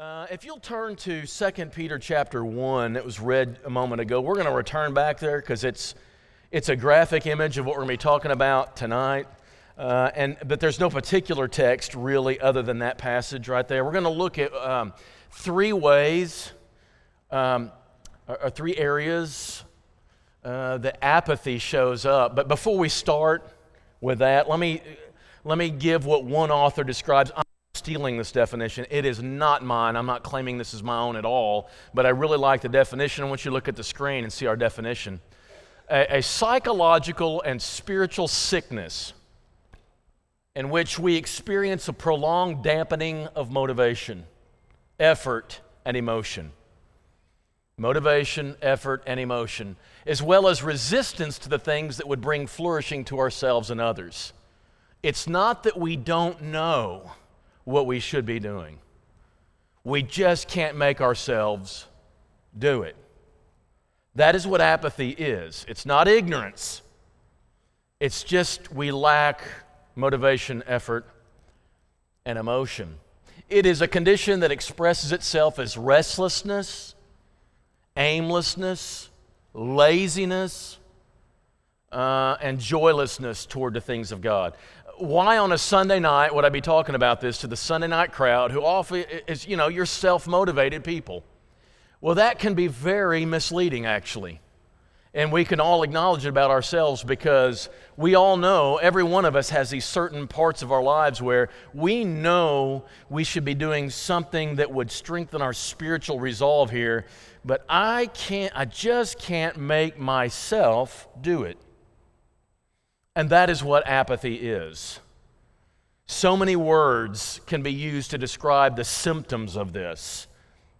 Uh, if you'll turn to 2 Peter chapter 1, that was read a moment ago, we're going to return back there because it's, it's a graphic image of what we're going to be talking about tonight. Uh, and, but there's no particular text really other than that passage right there. We're going to look at um, three ways, um, or, or, three areas uh, that apathy shows up. But before we start with that, let me, let me give what one author describes stealing this definition. It is not mine. I'm not claiming this is my own at all, but I really like the definition. I want you to look at the screen and see our definition. A, a psychological and spiritual sickness in which we experience a prolonged dampening of motivation, effort, and emotion. Motivation, effort, and emotion, as well as resistance to the things that would bring flourishing to ourselves and others. It's not that we don't know what we should be doing. We just can't make ourselves do it. That is what apathy is. It's not ignorance, it's just we lack motivation, effort, and emotion. It is a condition that expresses itself as restlessness, aimlessness, laziness, uh, and joylessness toward the things of God why on a Sunday night would I be talking about this to the Sunday night crowd who often is, you know, you're self motivated people? Well, that can be very misleading, actually. And we can all acknowledge it about ourselves because we all know, every one of us has these certain parts of our lives where we know we should be doing something that would strengthen our spiritual resolve here, but I can't, I just can't make myself do it. And that is what apathy is. So many words can be used to describe the symptoms of this,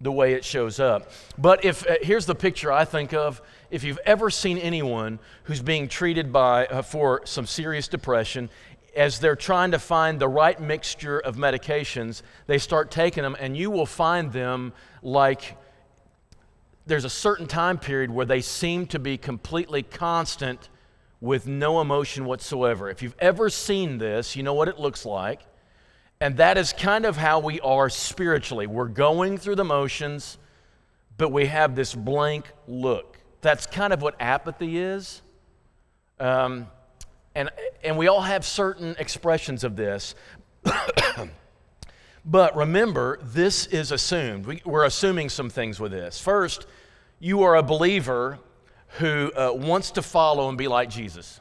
the way it shows up. But if uh, here's the picture I think of if you've ever seen anyone who's being treated by, uh, for some serious depression, as they're trying to find the right mixture of medications, they start taking them, and you will find them like there's a certain time period where they seem to be completely constant with no emotion whatsoever. If you've ever seen this, you know what it looks like. And that is kind of how we are spiritually. We're going through the motions, but we have this blank look. That's kind of what apathy is. Um, and, and we all have certain expressions of this. but remember, this is assumed. We, we're assuming some things with this. First, you are a believer who uh, wants to follow and be like Jesus.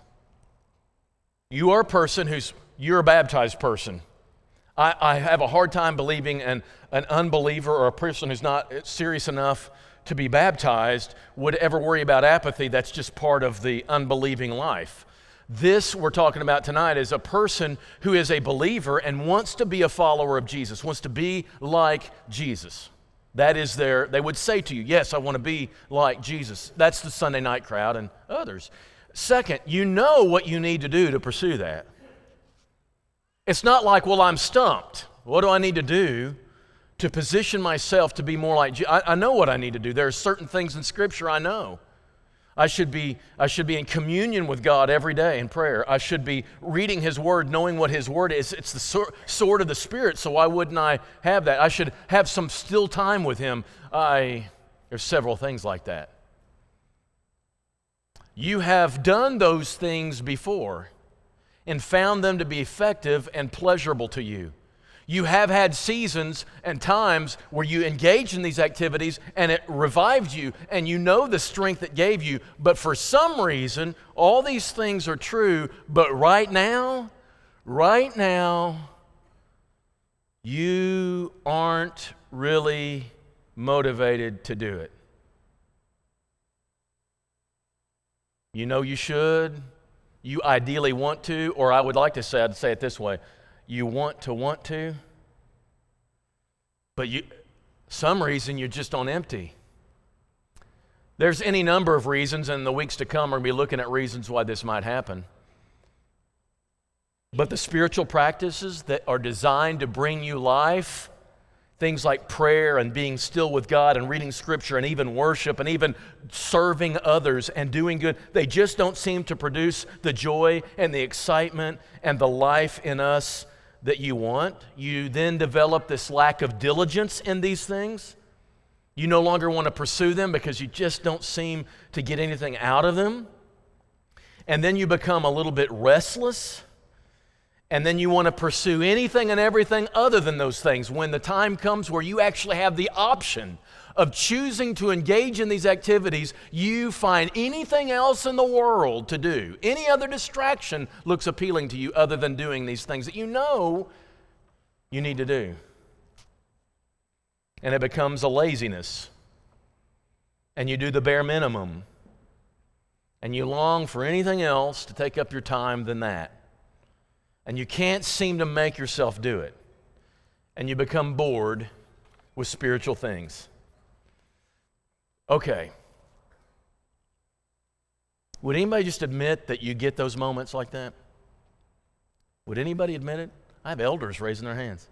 You are a person who's, you're a baptized person. I, I have a hard time believing an, an unbeliever or a person who's not serious enough to be baptized would ever worry about apathy. That's just part of the unbelieving life. This we're talking about tonight is a person who is a believer and wants to be a follower of Jesus, wants to be like Jesus. That is their, they would say to you, Yes, I want to be like Jesus. That's the Sunday night crowd and others. Second, you know what you need to do to pursue that. It's not like, Well, I'm stumped. What do I need to do to position myself to be more like Jesus? I, I know what I need to do. There are certain things in Scripture I know. I should, be, I should be in communion with God every day in prayer. I should be reading His Word, knowing what His Word is. It's the sword of the Spirit, so why wouldn't I have that? I should have some still time with Him. I, there's several things like that. You have done those things before and found them to be effective and pleasurable to you. You have had seasons and times where you engaged in these activities and it revived you and you know the strength it gave you. But for some reason, all these things are true. But right now, right now, you aren't really motivated to do it. You know you should. You ideally want to, or I would like to say, I'd say it this way you want to want to, but you, some reason you're just on empty. There's any number of reasons, and in the weeks to come, we're going to be looking at reasons why this might happen. But the spiritual practices that are designed to bring you life, things like prayer and being still with God and reading scripture and even worship and even serving others and doing good, they just don't seem to produce the joy and the excitement and the life in us that you want. You then develop this lack of diligence in these things. You no longer want to pursue them because you just don't seem to get anything out of them. And then you become a little bit restless. And then you want to pursue anything and everything other than those things when the time comes where you actually have the option of choosing to engage in these activities, you find anything else in the world to do. Any other distraction looks appealing to you other than doing these things that you know you need to do. And it becomes a laziness. And you do the bare minimum. And you long for anything else to take up your time than that. And you can't seem to make yourself do it. And you become bored with spiritual things. Okay. Would anybody just admit that you get those moments like that? Would anybody admit it? I have elders raising their hands.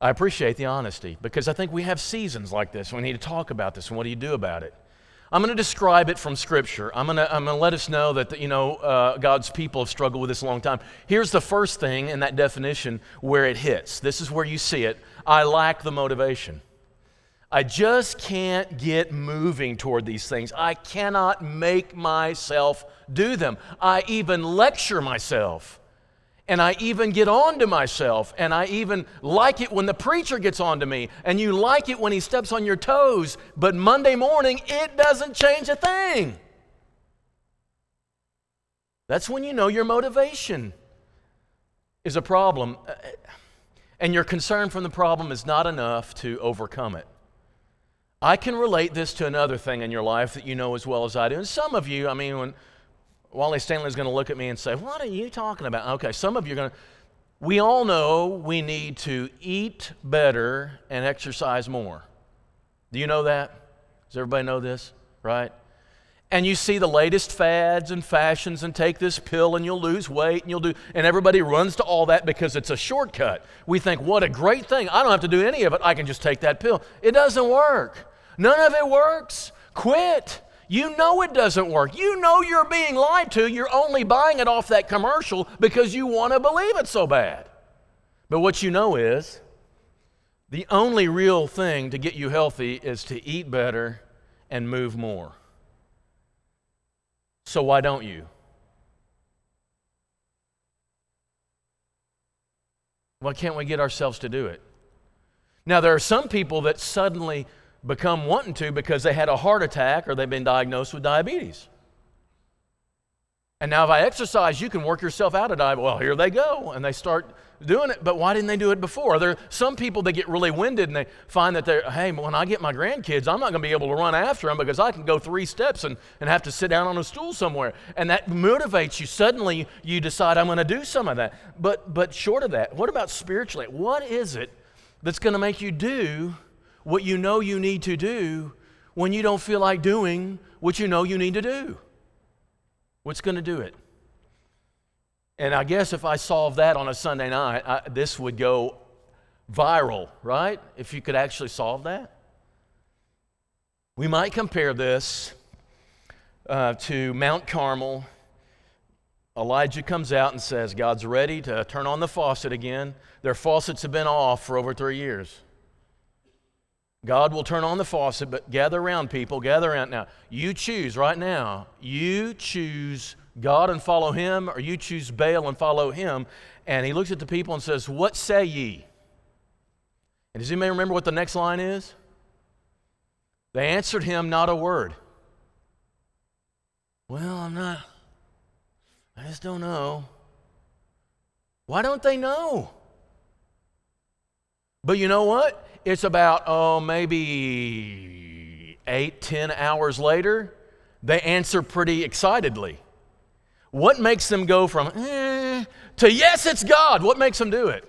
I appreciate the honesty because I think we have seasons like this. We need to talk about this and what do you do about it? I'm going to describe it from Scripture. I'm going to, I'm going to let us know that, you know, uh, God's people have struggled with this a long time. Here's the first thing in that definition where it hits. This is where you see it. I lack the motivation. I just can't get moving toward these things. I cannot make myself do them. I even lecture myself. And I even get on to myself. And I even like it when the preacher gets on to me. And you like it when he steps on your toes. But Monday morning, it doesn't change a thing. That's when you know your motivation is a problem. Uh, and your concern from the problem is not enough to overcome it. I can relate this to another thing in your life that you know as well as I do. And some of you, I mean, when Wally is going to look at me and say, What are you talking about? Okay, some of you are going to. We all know we need to eat better and exercise more. Do you know that? Does everybody know this? Right? and you see the latest fads and fashions and take this pill and you'll lose weight and you'll do and everybody runs to all that because it's a shortcut we think what a great thing i don't have to do any of it i can just take that pill it doesn't work none of it works. Quit. You know it doesn't work. You know you're being lied to. You're only buying it off that commercial because you want to believe it so bad. But what you know is the only real thing to get you healthy is to eat better and move more. So why don't you? Why can't we get ourselves to do it? Now, there are some people that suddenly become wanting to because they had a heart attack or they've been diagnosed with diabetes. And now, if I exercise, you can work yourself out of diabetes. Well, here they go. And they start doing it. But why didn't they do it before? There are some people that get really winded and they find that they're, hey, when I get my grandkids, I'm not going to be able to run after them because I can go three steps and, and have to sit down on a stool somewhere. And that motivates you. Suddenly, you decide, I'm going to do some of that. But, but short of that, what about spiritually? What is it that's going to make you do what you know you need to do when you don't feel like doing what you know you need to do? What's going to do it? And I guess if I solve that on a Sunday night, I, this would go viral, right? If you could actually solve that. We might compare this uh, to Mount Carmel. Elijah comes out and says, God's ready to turn on the faucet again. Their faucets have been off for over three years. God will turn on the faucet, but gather around, people, gather around. Now, you choose right now. You choose God and follow him, or you choose Baal and follow him. And he looks at the people and says, What say ye? And does anybody remember what the next line is? They answered him not a word. Well, I'm not, I just don't know. Why don't they know? But you know what? It's about, oh, maybe eight, ten hours later, they answer pretty excitedly. What makes them go from eh, to yes, it's God? What makes them do it?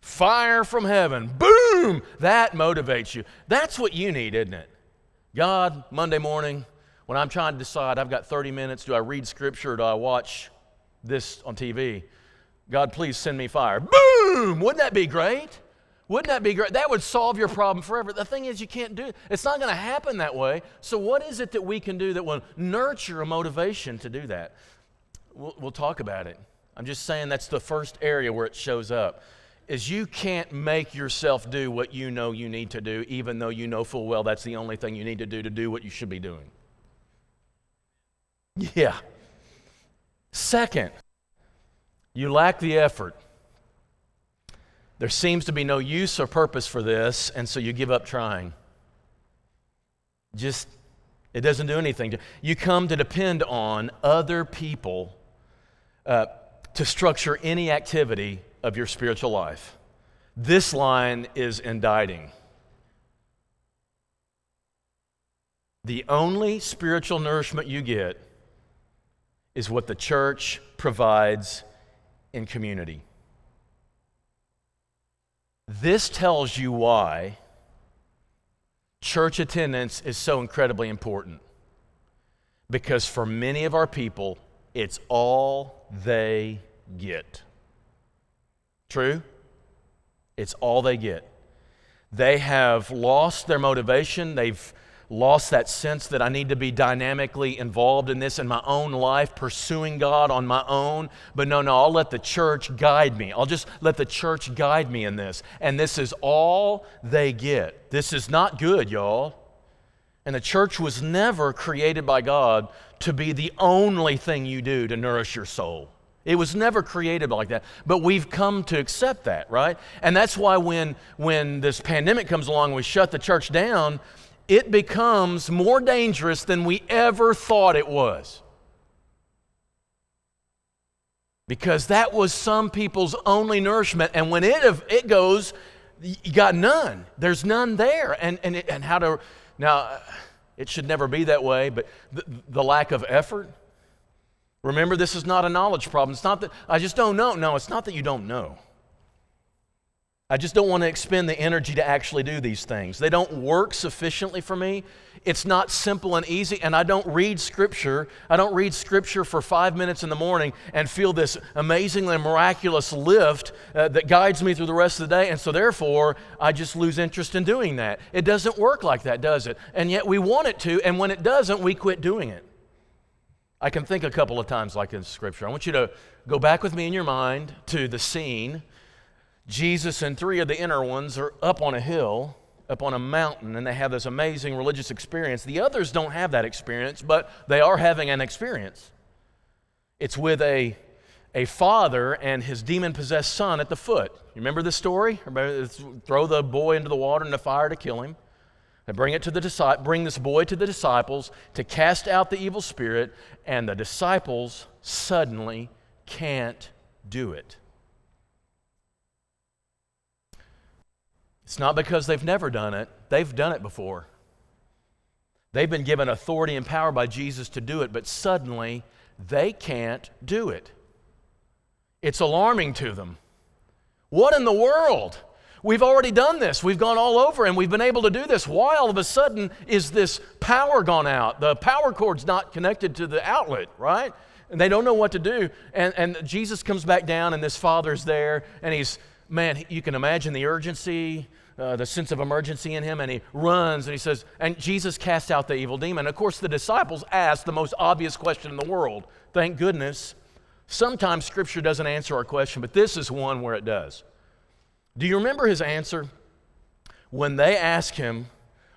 Fire from heaven. Boom! That motivates you. That's what you need, isn't it? God, Monday morning, when I'm trying to decide, I've got 30 minutes, do I read scripture or do I watch this on TV? God, please send me fire. Boom! Wouldn't that be great? Wouldn't that be great? That would solve your problem forever. The thing is, you can't do it. It's not going to happen that way. So, what is it that we can do that will nurture a motivation to do that? We'll, we'll talk about it. I'm just saying that's the first area where it shows up. Is you can't make yourself do what you know you need to do, even though you know full well that's the only thing you need to do to do what you should be doing. Yeah. Second, you lack the effort. There seems to be no use or purpose for this, and so you give up trying. Just, it doesn't do anything. You come to depend on other people uh, to structure any activity of your spiritual life. This line is indicting. The only spiritual nourishment you get is what the church provides in community. This tells you why church attendance is so incredibly important. Because for many of our people, it's all they get. True? It's all they get. They have lost their motivation. They've lost that sense that I need to be dynamically involved in this in my own life, pursuing God on my own. But no, no, I'll let the church guide me. I'll just let the church guide me in this. And this is all they get. This is not good, y'all. And the church was never created by God to be the only thing you do to nourish your soul. It was never created like that. But we've come to accept that, right? And that's why when, when this pandemic comes along, we shut the church down it becomes more dangerous than we ever thought it was. Because that was some people's only nourishment. And when it, it goes, you got none. There's none there. And, and, it, and how to, now, it should never be that way, but the, the lack of effort. Remember, this is not a knowledge problem. It's not that I just don't know. No, it's not that you don't know. I just don't want to expend the energy to actually do these things. They don't work sufficiently for me. It's not simple and easy, and I don't read Scripture. I don't read Scripture for five minutes in the morning and feel this amazingly miraculous lift uh, that guides me through the rest of the day, and so therefore I just lose interest in doing that. It doesn't work like that, does it? And yet we want it to, and when it doesn't, we quit doing it. I can think a couple of times like in Scripture. I want you to go back with me in your mind to the scene Jesus and three of the inner ones are up on a hill, up on a mountain, and they have this amazing religious experience. The others don't have that experience, but they are having an experience. It's with a, a father and his demon possessed son at the foot. You remember this story? Throw the boy into the water and the fire to kill him. They bring it to the bring this boy to the disciples to cast out the evil spirit, and the disciples suddenly can't do it. It's not because they've never done it, they've done it before. They've been given authority and power by Jesus to do it, but suddenly they can't do it. It's alarming to them. What in the world? We've already done this. We've gone all over and we've been able to do this. Why all of a sudden is this power gone out? The power cord's not connected to the outlet, right? And they don't know what to do. And, and Jesus comes back down and this father's there and he's man, you can imagine the urgency, uh, the sense of emergency in him, and he runs and he says, and Jesus cast out the evil demon. Of course, the disciples ask the most obvious question in the world. Thank goodness. Sometimes Scripture doesn't answer our question, but this is one where it does. Do you remember his answer? When they ask him,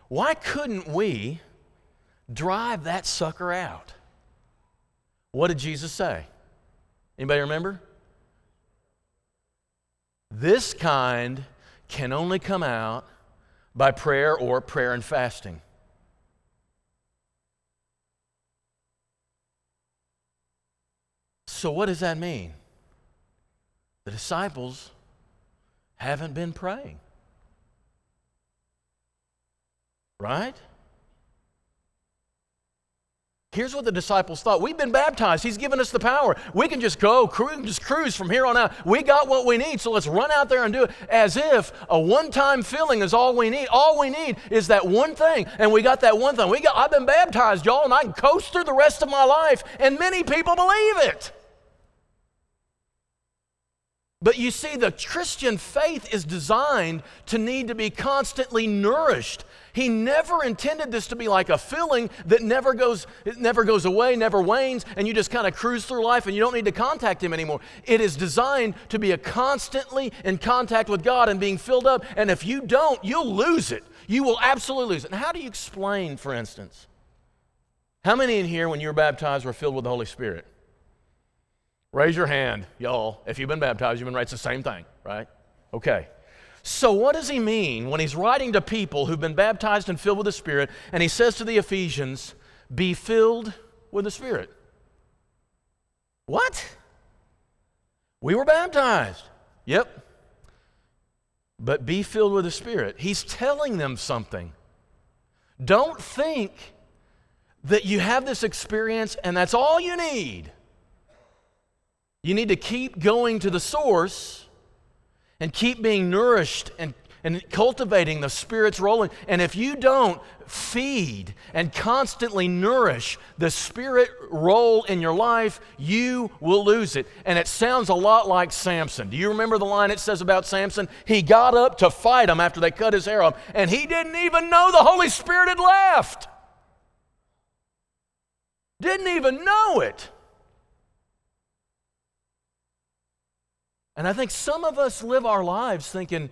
Why couldn't we drive that sucker out? What did Jesus say? Anybody remember? This kind can only come out by prayer or prayer and fasting. So, what does that mean? The disciples haven't been praying. Right? Here's what the disciples thought. We've been baptized. He's given us the power. We can just go, cruise, just cruise from here on out. We got what we need, so let's run out there and do it as if a one-time filling is all we need. All we need is that one thing, and we got that one thing. We got I've been baptized, y'all, and I can coast through the rest of my life, and many people believe it. But you see, the Christian faith is designed to need to be constantly nourished. He never intended this to be like a filling that never goes, it never goes away, never wanes, and you just kind of cruise through life and you don't need to contact Him anymore. It is designed to be a constantly in contact with God and being filled up. And if you don't, you'll lose it. You will absolutely lose it. And how do you explain, for instance? How many in here, when you were baptized, were filled with the Holy Spirit? Raise your hand, y'all. If you've been baptized, you've been right. It's the same thing, right? Okay. So, what does he mean when he's writing to people who've been baptized and filled with the Spirit, and he says to the Ephesians, Be filled with the Spirit? What? We were baptized. Yep. But be filled with the Spirit. He's telling them something. Don't think that you have this experience and that's all you need. You need to keep going to the source and keep being nourished and, and cultivating the Spirit's role. And if you don't feed and constantly nourish the Spirit role in your life, you will lose it. And it sounds a lot like Samson. Do you remember the line it says about Samson? He got up to fight them after they cut his hair off, and he didn't even know the Holy Spirit had left. Didn't even know it. And I think some of us live our lives thinking,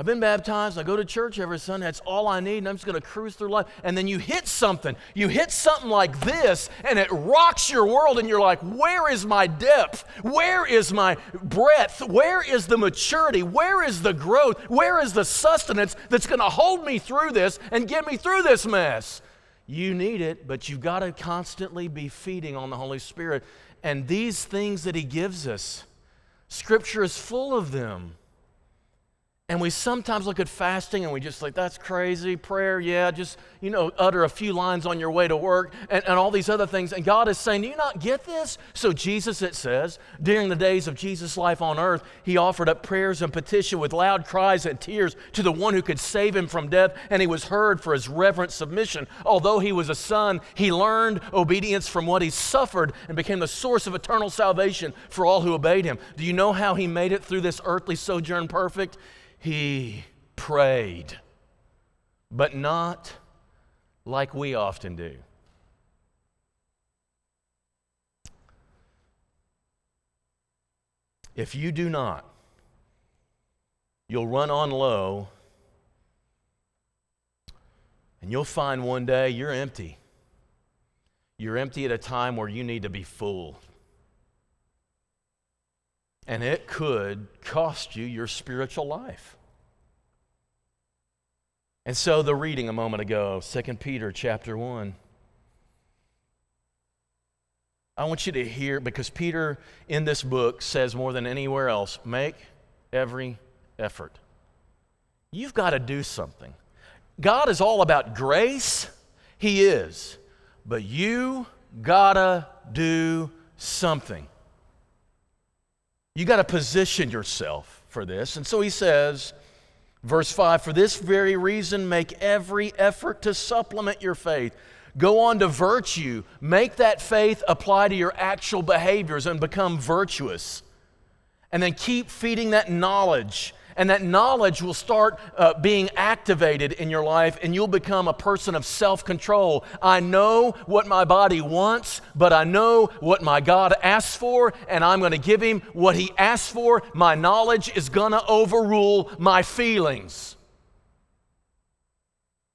I've been baptized, I go to church every Sunday, that's all I need, and I'm just going to cruise through life. And then you hit something. You hit something like this, and it rocks your world, and you're like, where is my depth? Where is my breadth? Where is the maturity? Where is the growth? Where is the sustenance that's going to hold me through this and get me through this mess? You need it, but you've got to constantly be feeding on the Holy Spirit. And these things that He gives us, Scripture is full of them. And we sometimes look at fasting and we just like, that's crazy. Prayer, yeah, just, you know, utter a few lines on your way to work and, and all these other things. And God is saying, Do you not get this? So, Jesus, it says, during the days of Jesus' life on earth, he offered up prayers and petition with loud cries and tears to the one who could save him from death. And he was heard for his reverent submission. Although he was a son, he learned obedience from what he suffered and became the source of eternal salvation for all who obeyed him. Do you know how he made it through this earthly sojourn perfect? He prayed, but not like we often do. If you do not, you'll run on low and you'll find one day you're empty. You're empty at a time where you need to be full and it could cost you your spiritual life. And so the reading a moment ago, 2 Peter chapter 1. I want you to hear because Peter in this book says more than anywhere else, make every effort. You've got to do something. God is all about grace, He is, but you gotta do something. You got to position yourself for this. And so he says, verse 5 For this very reason, make every effort to supplement your faith. Go on to virtue. Make that faith apply to your actual behaviors and become virtuous. And then keep feeding that knowledge and that knowledge will start uh, being activated in your life, and you'll become a person of self control. I know what my body wants, but I know what my God asks for, and I'm going to give him what he asks for. My knowledge is going to overrule my feelings.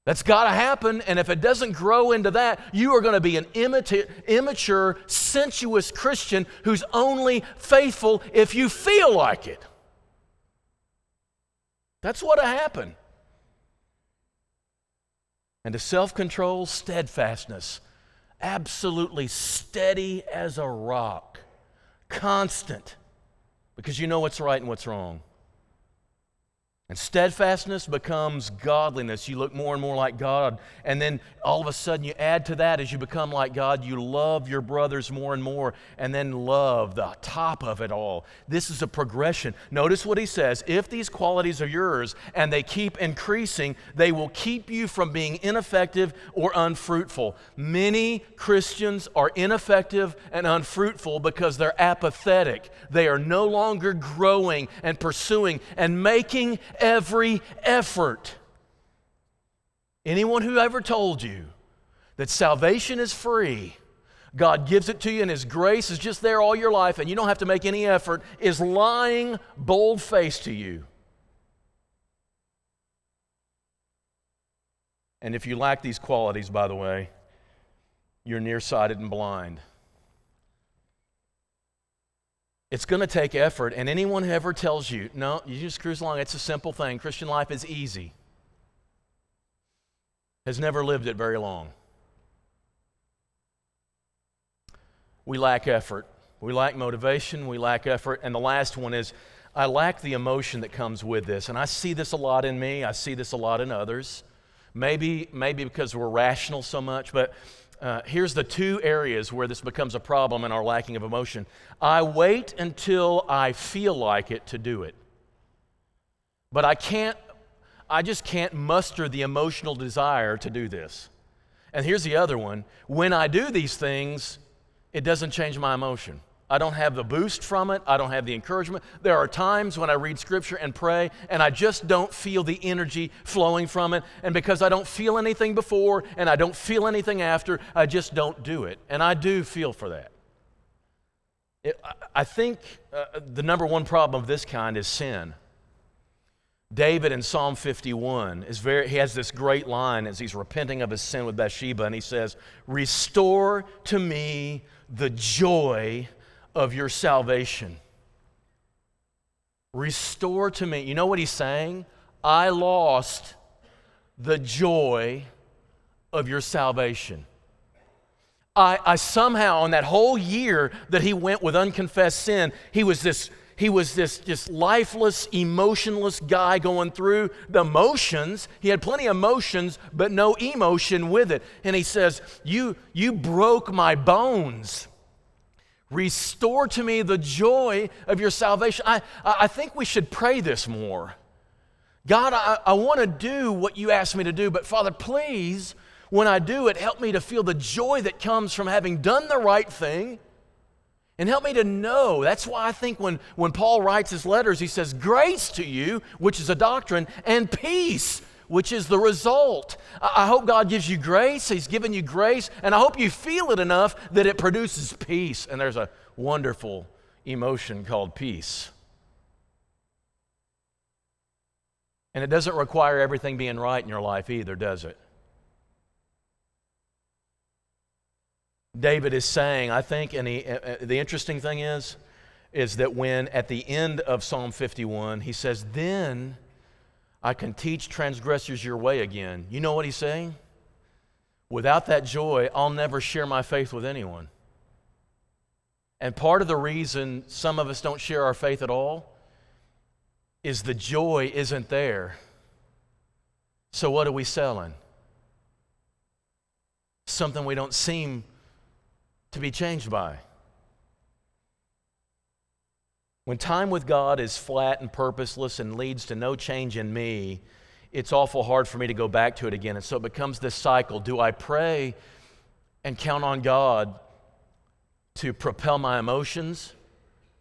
That's got to happen, and if it doesn't grow into that, you are going to be an immature, sensuous Christian who's only faithful if you feel like it. That's what happened. And to self control, steadfastness, absolutely steady as a rock, constant, because you know what's right and what's wrong. And steadfastness becomes godliness. You look more and more like God. And then all of a sudden, you add to that as you become like God, you love your brothers more and more. And then love, the top of it all. This is a progression. Notice what he says if these qualities are yours and they keep increasing, they will keep you from being ineffective or unfruitful. Many Christians are ineffective and unfruitful because they're apathetic. They are no longer growing and pursuing and making every effort. Anyone who ever told you that salvation is free, God gives it to you and His grace is just there all your life and you don't have to make any effort, is lying bold faced to you. And if you lack these qualities, by the way, you're nearsighted and blind. It's going to take effort, and anyone who ever tells you, no, you just cruise along, it's a simple thing, Christian life is easy, has never lived it very long. We lack effort. We lack motivation. We lack effort. And the last one is I lack the emotion that comes with this. And I see this a lot in me, I see this a lot in others. Maybe, maybe because we're rational so much, but uh, here's the two areas where this becomes a problem in our lacking of emotion. I wait until I feel like it to do it. But I can't, I just can't muster the emotional desire to do this. And here's the other one when I do these things, it doesn't change my emotion. I don't have the boost from it. I don't have the encouragement. There are times when I read scripture and pray, and I just don't feel the energy flowing from it. And because I don't feel anything before and I don't feel anything after, I just don't do it. And I do feel for that. It, I think uh, the number one problem of this kind is sin. David in Psalm 51 is very, he has this great line as he's repenting of his sin with Bathsheba, and he says, Restore to me the joy of your salvation. Restore to me. You know what he's saying? I lost the joy of your salvation. I, I somehow, on that whole year that he went with unconfessed sin, he was this he was this just lifeless, emotionless guy going through the motions. He had plenty of motions, but no emotion with it. And he says, You, you broke my bones. Restore to me the joy of your salvation. I, I think we should pray this more. God, I, I want to do what you asked me to do, but Father, please, when I do it, help me to feel the joy that comes from having done the right thing. And help me to know. That's why I think when, when Paul writes his letters, he says, Grace to you, which is a doctrine, and peace, which is the result. I hope God gives you grace. He's given you grace, and I hope you feel it enough that it produces peace. And there's a wonderful emotion called peace. And it doesn't require everything being right in your life either, does it? David is saying, I think, and he, uh, uh the interesting thing is, is that when at the end of Psalm 51, he says, Then I can teach transgressors your way again. You know what he's saying? Without that joy, I'll never share my faith with anyone. And part of the reason some of us don't share our faith at all is the joy isn't there. So, what are we selling? Something we don't seem to be changed by. When time with God is flat and purposeless and leads to no change in me, it's awful hard for me to go back to it again. And so it becomes this cycle. Do I pray and count on God to propel my emotions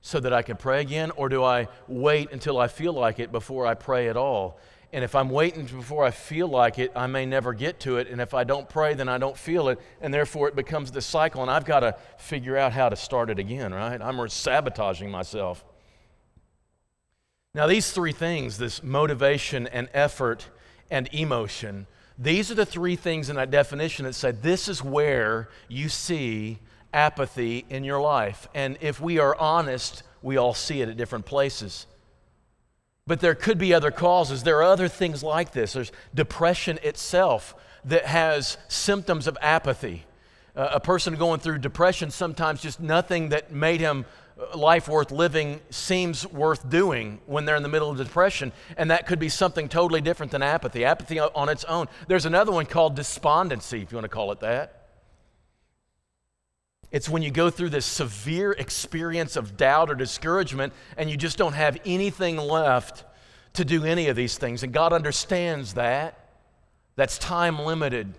so that I can pray again? Or do I wait until I feel like it before I pray at all? And if I'm waiting before I feel like it, I may never get to it. And if I don't pray, then I don't feel it. And therefore, it becomes this cycle. And I've got to figure out how to start it again, right? I'm sabotaging myself. Now, these three things this motivation and effort and emotion these are the three things in that definition that say this is where you see apathy in your life. And if we are honest, we all see it at different places. But there could be other causes. There are other things like this. There's depression itself that has symptoms of apathy. Uh, a person going through depression, sometimes just nothing that made him life worth living seems worth doing when they're in the middle of depression. And that could be something totally different than apathy. Apathy on its own. There's another one called despondency, if you want to call it that. It's when you go through this severe experience of doubt or discouragement and you just don't have anything left to do any of these things. And God understands that. That's time limited.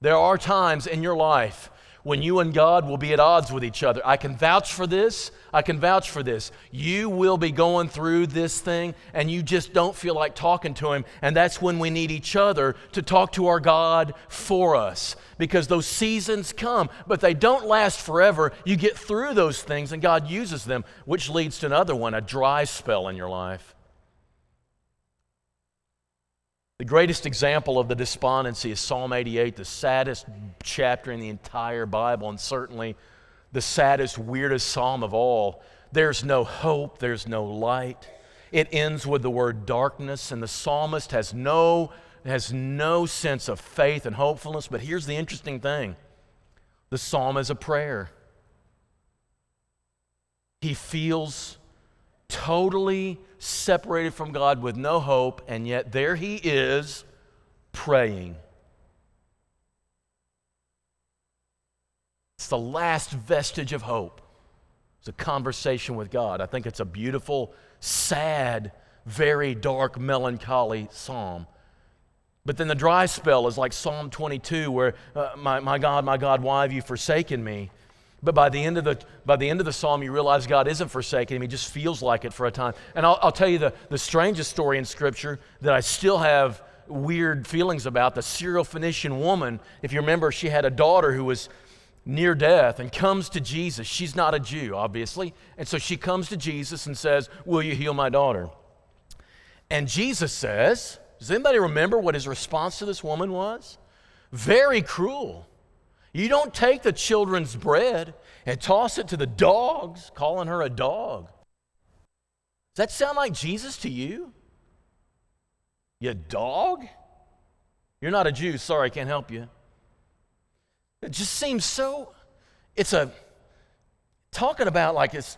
There are times in your life when you and God will be at odds with each other. I can vouch for this. I can vouch for this. You will be going through this thing and you just don't feel like talking to Him. And that's when we need each other to talk to our God for us because those seasons come, but they don't last forever. You get through those things and God uses them, which leads to another one a dry spell in your life. The greatest example of the despondency is Psalm 88, the saddest chapter in the entire Bible, and certainly the saddest, weirdest psalm of all. There's no hope, there's no light. It ends with the word darkness, and the psalmist has no, has no sense of faith and hopefulness. But here's the interesting thing the psalm is a prayer. He feels totally separated from God with no hope, and yet there he is praying. It's the last vestige of hope. It's a conversation with God. I think it's a beautiful, sad, very dark, melancholy psalm. But then the dry spell is like Psalm 22, where, uh, my, my God, my God, why have you forsaken me? But by the, end of the, by the end of the psalm, you realize God isn't forsaking him. He just feels like it for a time. And I'll, I'll tell you the, the strangest story in Scripture that I still have weird feelings about the Syrophoenician woman. If you remember, she had a daughter who was near death and comes to Jesus. She's not a Jew, obviously. And so she comes to Jesus and says, Will you heal my daughter? And Jesus says, Does anybody remember what his response to this woman was? Very cruel. You don't take the children's bread and toss it to the dogs, calling her a dog. Does that sound like Jesus to you? You dog? You're not a Jew. Sorry, I can't help you. It just seems so, it's a, talking about like it's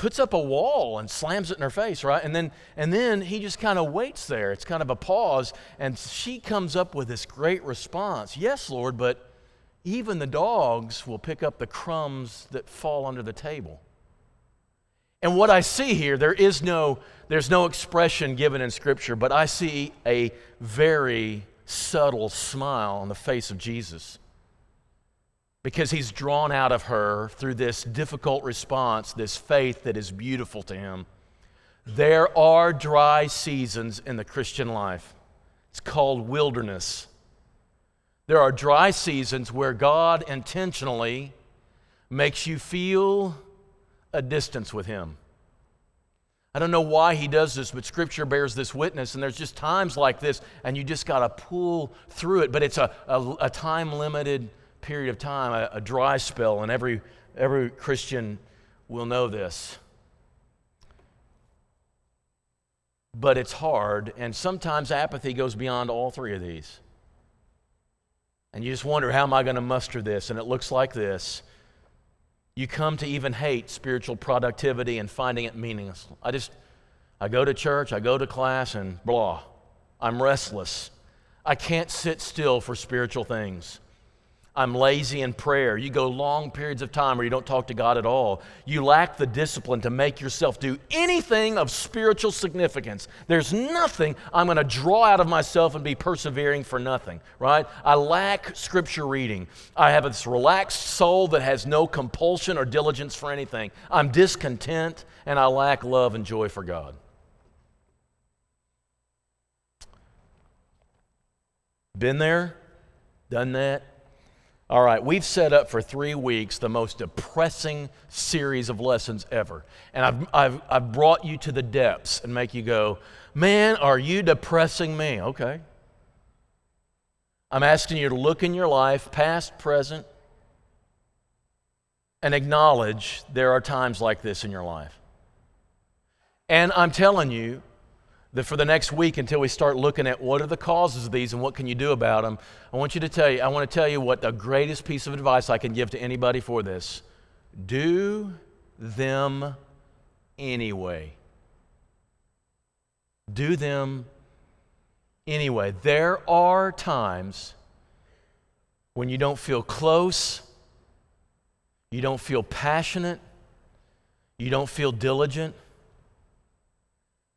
puts up a wall and slams it in her face, right? And then and then he just kind of waits there. It's kind of a pause and she comes up with this great response. Yes, Lord, but even the dogs will pick up the crumbs that fall under the table. And what I see here, there is no there's no expression given in scripture, but I see a very subtle smile on the face of Jesus because he's drawn out of her through this difficult response, this faith that is beautiful to him. There are dry seasons in the Christian life. It's called wilderness. There are dry seasons where God intentionally makes you feel a distance with Him. I don't know why He does this, but Scripture bears this witness, and there's just times like this, and you just got to pull through it. But it's a, a, a time limited period of time, a, a dry spell, and every, every Christian will know this. But it's hard, and sometimes apathy goes beyond all three of these. And you just wonder, how am I going to muster this? And it looks like this. You come to even hate spiritual productivity and finding it meaningless. I just, I go to church, I go to class, and blah. I'm restless. I can't sit still for spiritual things. I'm lazy in prayer. You go long periods of time where you don't talk to God at all. You lack the discipline to make yourself do anything of spiritual significance. There's nothing I'm going to draw out of myself and be persevering for nothing, right? I lack scripture reading. I have this relaxed soul that has no compulsion or diligence for anything. I'm discontent and I lack love and joy for God. Been there? Done that? All right, we've set up for three weeks the most depressing series of lessons ever. And I've, I've, I've brought you to the depths and make you go, man, are you depressing me? Okay. I'm asking you to look in your life, past, present, and acknowledge there are times like this in your life. And I'm telling you, that for the next week until we start looking at what are the causes of these and what can you do about them, I want you to tell you, I want to tell you what the greatest piece of advice I can give to anybody for this. do them anyway. Do them anyway. There are times when you don't feel close, you don't feel passionate, you don't feel diligent.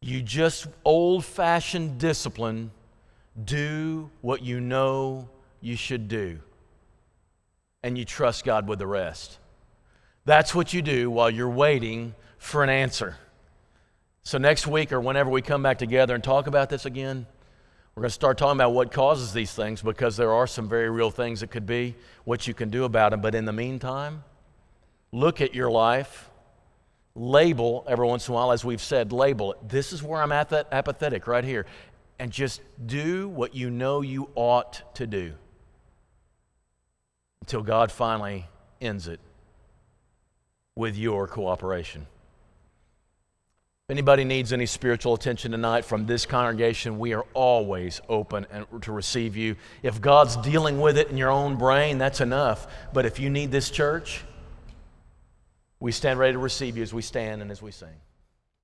You just old fashioned discipline do what you know you should do, and you trust God with the rest. That's what you do while you're waiting for an answer. So, next week or whenever we come back together and talk about this again, we're going to start talking about what causes these things because there are some very real things that could be, what you can do about them. But in the meantime, look at your life, label every once in a while, as we've said, label it. This is where I'm at that apathetic right here. And just do what you know you ought to do until God finally ends it with your cooperation. If anybody needs any spiritual attention tonight from this congregation, we are always open and, to receive you. If God's dealing with it in your own brain, that's enough. But if you need this church, we stand ready to receive you as we stand and as we sing.